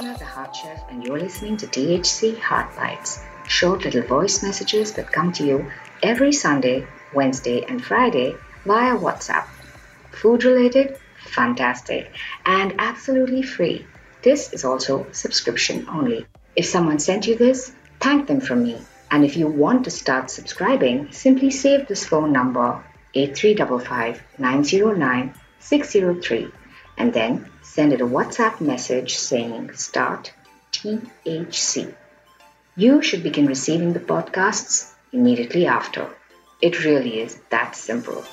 Aparna, the Heart Chef, and you're listening to THC Heart Bites, short little voice messages that come to you every Sunday, Wednesday, and Friday via WhatsApp. Food related, fantastic, and absolutely free. This is also subscription only. If someone sent you this, thank them from me. And if you want to start subscribing, simply save this phone number 8355 909 603 and then send it a WhatsApp message saying start THC. You should begin receiving the podcasts immediately after. It really is that simple.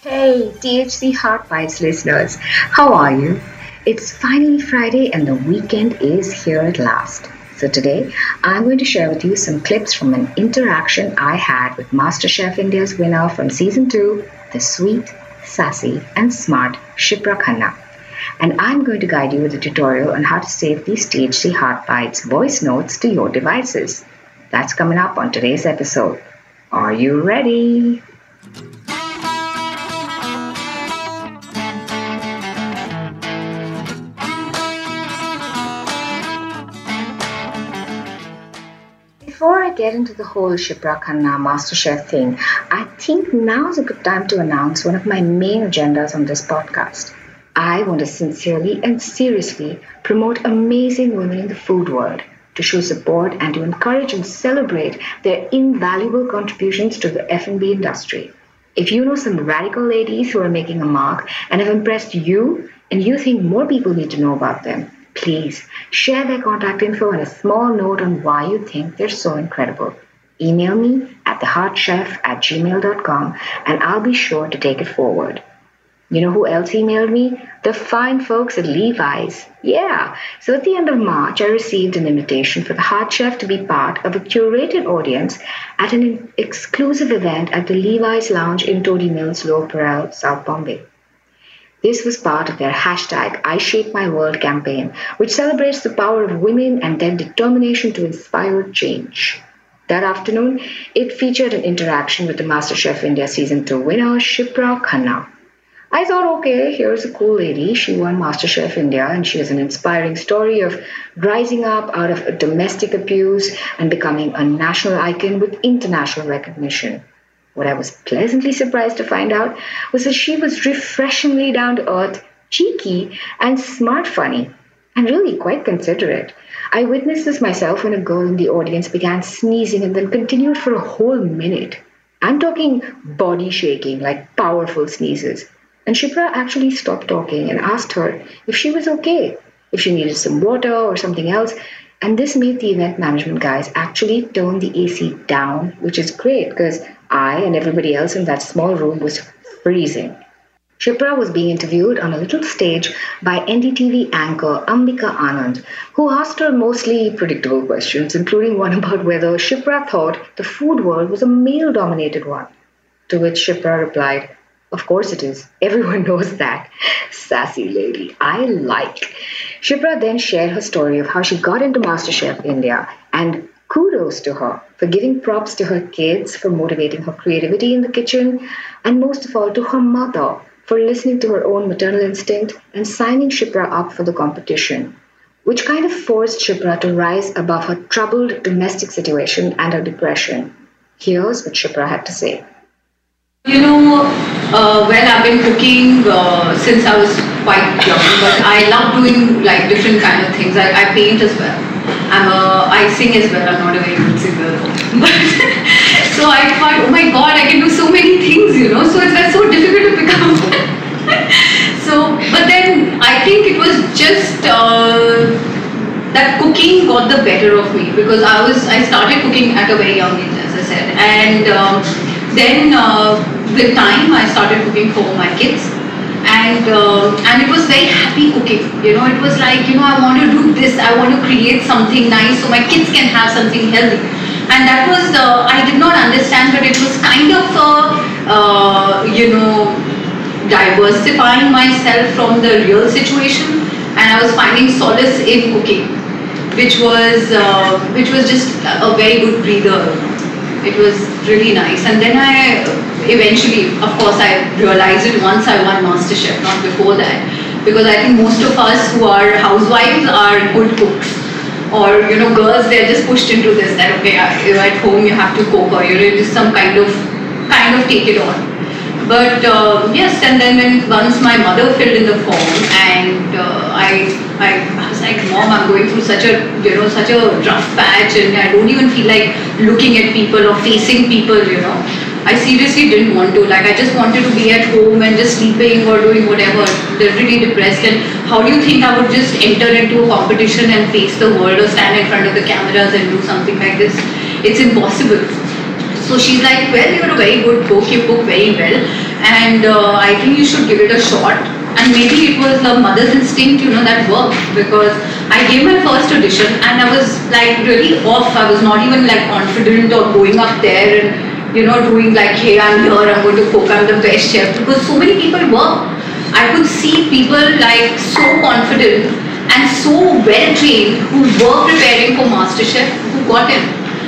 Hey, THC Heart Bites listeners, how are you? It's finally Friday and the weekend is here at last. So today, I'm going to share with you some clips from an interaction I had with MasterChef India's winner from season 2, the sweet, sassy, and smart Shipra Khanna. And I'm going to guide you with a tutorial on how to save these THC Heart Bites voice notes to your devices. That's coming up on today's episode. Are you ready? Get into the whole Shipra Khanna MasterChef thing, I think now is a good time to announce one of my main agendas on this podcast. I want to sincerely and seriously promote amazing women in the food world to show support and to encourage and celebrate their invaluable contributions to the F&B industry. If you know some radical ladies who are making a mark and have impressed you and you think more people need to know about them, Please share their contact info and a small note on why you think they're so incredible. Email me at theheartchef at gmail.com and I'll be sure to take it forward. You know who else emailed me? The fine folks at Levi's. Yeah. So at the end of March, I received an invitation for the Heart Chef to be part of a curated audience at an exclusive event at the Levi's Lounge in Todi Mills, Lower Parel, South Bombay. This was part of their hashtag I Shape My World campaign, which celebrates the power of women and their determination to inspire change. That afternoon, it featured an interaction with the MasterChef India Season 2 winner, Shipra Khanna. I thought, okay, here's a cool lady. She won MasterChef India and she has an inspiring story of rising up out of domestic abuse and becoming a national icon with international recognition. What I was pleasantly surprised to find out was that she was refreshingly down to earth, cheeky, and smart funny, and really quite considerate. I witnessed this myself when a girl in the audience began sneezing and then continued for a whole minute. I'm talking body shaking, like powerful sneezes. And Shipra actually stopped talking and asked her if she was okay, if she needed some water or something else. And this made the event management guys actually turn the AC down, which is great because I and everybody else in that small room was freezing. Shipra was being interviewed on a little stage by NDTV anchor Ambika Anand, who asked her mostly predictable questions, including one about whether Shipra thought the food world was a male dominated one. To which Shipra replied, Of course it is. Everyone knows that. Sassy lady. I like. Shipra then shared her story of how she got into MasterChef India and kudos to her for giving props to her kids for motivating her creativity in the kitchen, and most of all to her mother for listening to her own maternal instinct and signing Shipra up for the competition, which kind of forced Shipra to rise above her troubled domestic situation and her depression. Here's what Shipra had to say. You know, uh, well, I've been cooking uh, since I was quite young, but I love doing like different kind of things. I, I paint as well. I'm a, I sing as well. I'm not a very good singer, but so I thought, oh my God, I can do so many things, you know. So it's like so difficult to pick up. so, but then I think it was just uh, that cooking got the better of me because I was I started cooking at a very young age, as I said, and um, then uh, with time I started cooking for my kids. And uh, and it was very happy cooking. You know it was like you know I want to do this. I want to create something nice so my kids can have something healthy. And that was uh, I did not understand but it was kind of uh, you know diversifying myself from the real situation. And I was finding solace in cooking which was uh, which was just a very good breather It was really nice. And then I eventually, of course, I realized it once I won MasterChef, not before that. Because I think most of us who are housewives are good cooks. Or, you know, girls, they're just pushed into this that, okay, you're at home, you have to cook, or you're just some kind of, kind of take it on. But uh, yes, and then when once my mother filled in the form, and uh, I, I, like, Mom, I'm going through such a, you know, such a rough patch, and I don't even feel like looking at people or facing people, you know. I seriously didn't want to. Like, I just wanted to be at home and just sleeping or doing whatever. Really depressed. And how do you think I would just enter into a competition and face the world or stand in front of the cameras and do something like this? It's impossible. So she's like, well, you're a very good cook, you cook very well, and uh, I think you should give it a shot. And maybe it was the mother's instinct, you know, that worked because I gave my first audition and I was like really off. I was not even like confident or going up there and, you know, doing like, hey, I'm here, I'm going to cook, I'm the best chef because so many people were. I could see people like so confident and so well trained who were preparing for MasterChef who got in.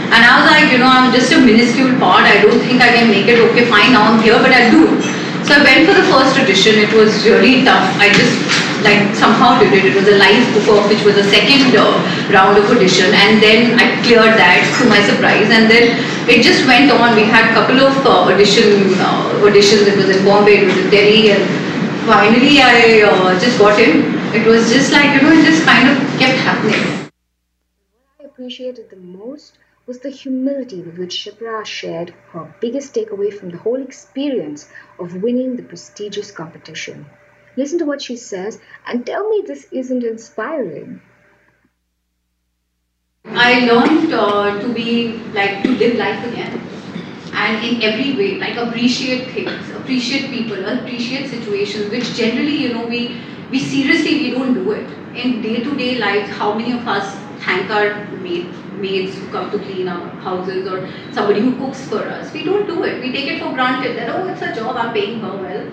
And I was like, you know, I'm just a minuscule part. I don't think I can make it. Okay, fine, now I'm here, but I'll do. So I went for the first audition. It was really tough. I just like somehow did it. It was a live cook-off, which was the second uh, round of audition, and then I cleared that to my surprise. And then it just went on. We had a couple of uh, audition uh, auditions. It was in Bombay, it was in Delhi, and finally I uh, just got in. It was just like you know, it just kind of kept happening. What I appreciated the most was the humility with which Shipra shared her biggest takeaway from the whole experience of winning the prestigious competition. Listen to what she says and tell me this isn't inspiring. I learned uh, to be like to live life again, and in every way, like appreciate things, appreciate people, appreciate situations, which generally, you know, we we seriously we don't do it in day to day life. How many of us thank our maid maids who come to clean our houses or somebody who cooks for us. We don't do it. We take it for granted that, oh, it's a job, I'm paying her well.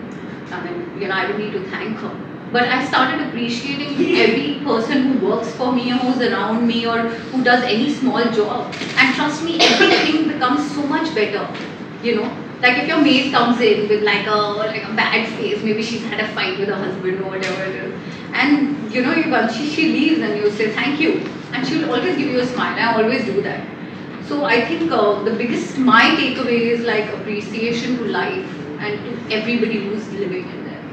I mean, you know, I don't need to thank her. But I started appreciating every person who works for me or who's around me or who does any small job. And trust me, everything becomes so much better. You know, like if your maid comes in with like a like a bad face, maybe she's had a fight with her husband or whatever it is, and you know, you, she, she leaves and you say thank you, and she'll always give you a smile. I always do that. So I think uh, the biggest my takeaway is like appreciation to life and to everybody who's living in there.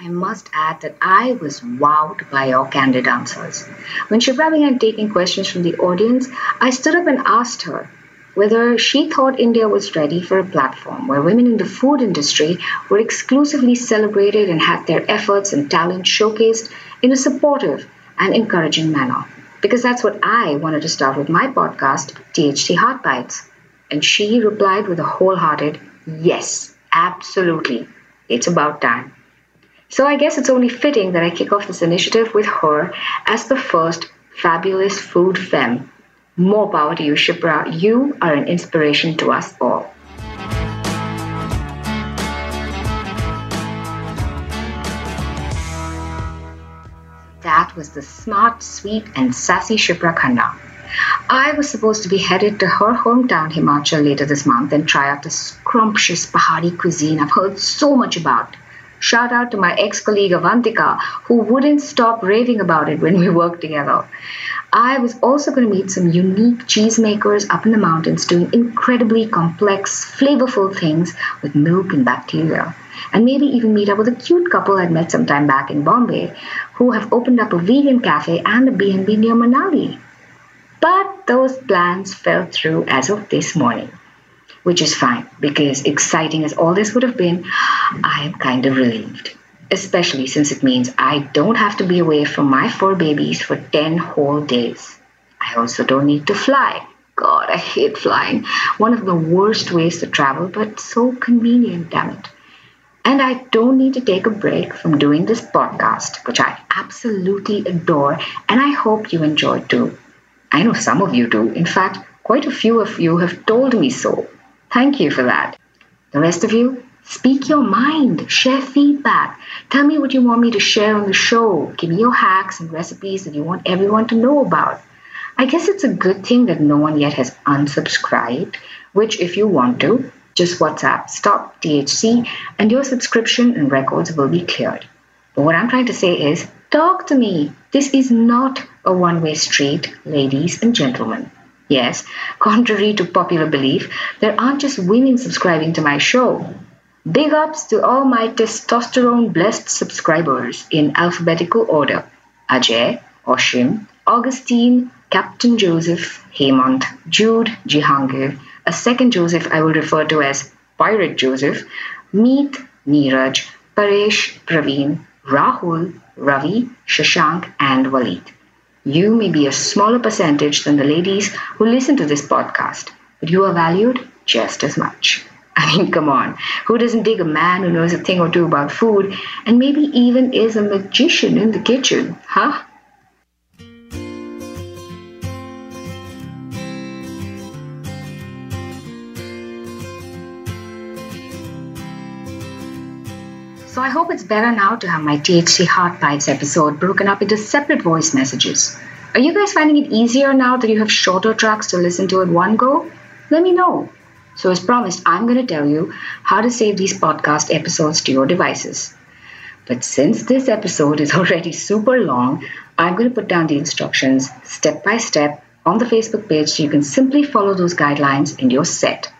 I must add that I was wowed by your candid answers. When Shipra began taking questions from the audience, I stood up and asked her whether she thought India was ready for a platform where women in the food industry were exclusively celebrated and had their efforts and talent showcased in a supportive and encouraging manner because that's what I wanted to start with my podcast, THC Heart Bites. And she replied with a wholehearted yes, absolutely. It's about time. So I guess it's only fitting that I kick off this initiative with her as the first fabulous food femme. More power to you, Shipra. You are an inspiration to us all. Was the smart, sweet, and sassy Shipra Khanna. I was supposed to be headed to her hometown, Himachal, later this month and try out the scrumptious Pahari cuisine I've heard so much about. Shout out to my ex colleague Avantika, who wouldn't stop raving about it when we worked together. I was also going to meet some unique cheesemakers up in the mountains doing incredibly complex, flavorful things with milk and bacteria and maybe even meet up with a cute couple I'd met sometime back in Bombay who have opened up a vegan cafe and a B&B near Manali. But those plans fell through as of this morning, which is fine because exciting as all this would have been, I am kind of relieved. Especially since it means I don't have to be away from my four babies for 10 whole days. I also don't need to fly. God, I hate flying. One of the worst ways to travel, but so convenient, damn it. And I don't need to take a break from doing this podcast, which I absolutely adore, and I hope you enjoy too. I know some of you do. In fact, quite a few of you have told me so. Thank you for that. The rest of you, speak your mind, share feedback. Tell me what you want me to share on the show. Give me your hacks and recipes that you want everyone to know about. I guess it's a good thing that no one yet has unsubscribed, which, if you want to, just WhatsApp stop THC and your subscription and records will be cleared. But what I'm trying to say is talk to me. This is not a one way street, ladies and gentlemen. Yes, contrary to popular belief, there aren't just women subscribing to my show. Big ups to all my testosterone blessed subscribers in alphabetical order Ajay, Oshim, Augustine, Captain Joseph, Hemant, Jude, Jihangir, a second Joseph I will refer to as Pirate Joseph, Meet, Neeraj, Paresh, Praveen, Rahul, Ravi, Shashank, and Walid. You may be a smaller percentage than the ladies who listen to this podcast, but you are valued just as much. I mean, come on. Who doesn't dig a man who knows a thing or two about food and maybe even is a magician in the kitchen, huh? So I hope it's better now to have my THC Heart Bites episode broken up into separate voice messages. Are you guys finding it easier now that you have shorter tracks to listen to at one go? Let me know. So, as promised, I'm going to tell you how to save these podcast episodes to your devices. But since this episode is already super long, I'm going to put down the instructions step by step on the Facebook page so you can simply follow those guidelines and you're set.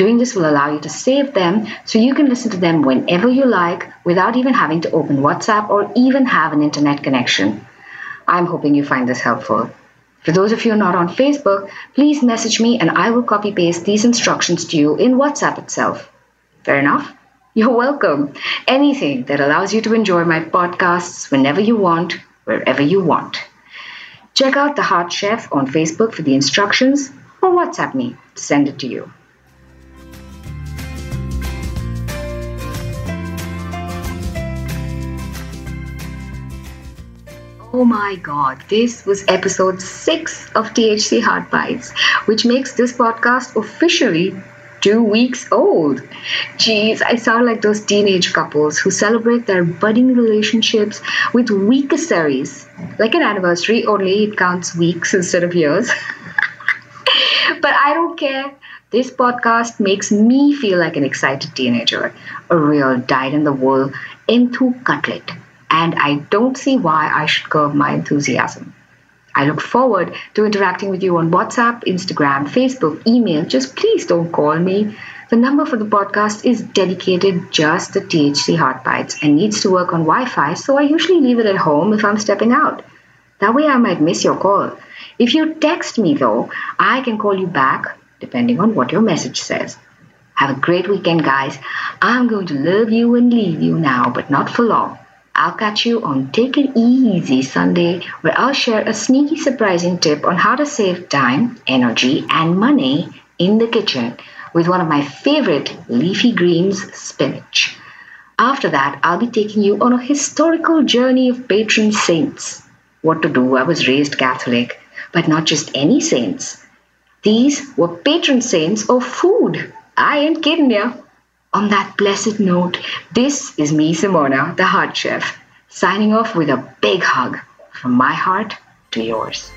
Doing this will allow you to save them so you can listen to them whenever you like without even having to open WhatsApp or even have an internet connection. I'm hoping you find this helpful. For those of you not on Facebook, please message me and I will copy paste these instructions to you in WhatsApp itself. Fair enough? You're welcome. Anything that allows you to enjoy my podcasts whenever you want, wherever you want. Check out The Heart Chef on Facebook for the instructions or WhatsApp me to send it to you. Oh my god, this was episode 6 of THC Heart Bites, which makes this podcast officially two weeks old. Jeez, I sound like those teenage couples who celebrate their budding relationships with weekasaries. Like an anniversary, only it counts weeks instead of years. but I don't care. This podcast makes me feel like an excited teenager, a real dyed in the wool into cutlet and I don't see why I should curb my enthusiasm. I look forward to interacting with you on WhatsApp, Instagram, Facebook, email. Just please don't call me. The number for the podcast is dedicated just to THC Heart Bites and needs to work on Wi Fi, so I usually leave it at home if I'm stepping out. That way I might miss your call. If you text me though, I can call you back depending on what your message says. Have a great weekend, guys. I'm going to love you and leave you now, but not for long. I'll catch you on Take It Easy Sunday, where I'll share a sneaky surprising tip on how to save time, energy, and money in the kitchen with one of my favorite leafy greens, spinach. After that, I'll be taking you on a historical journey of patron saints. What to do? I was raised Catholic, but not just any saints. These were patron saints of food. I ain't kidding ya. On that blessed note, this is me, Simona, the Heart Chef, signing off with a big hug from my heart to yours.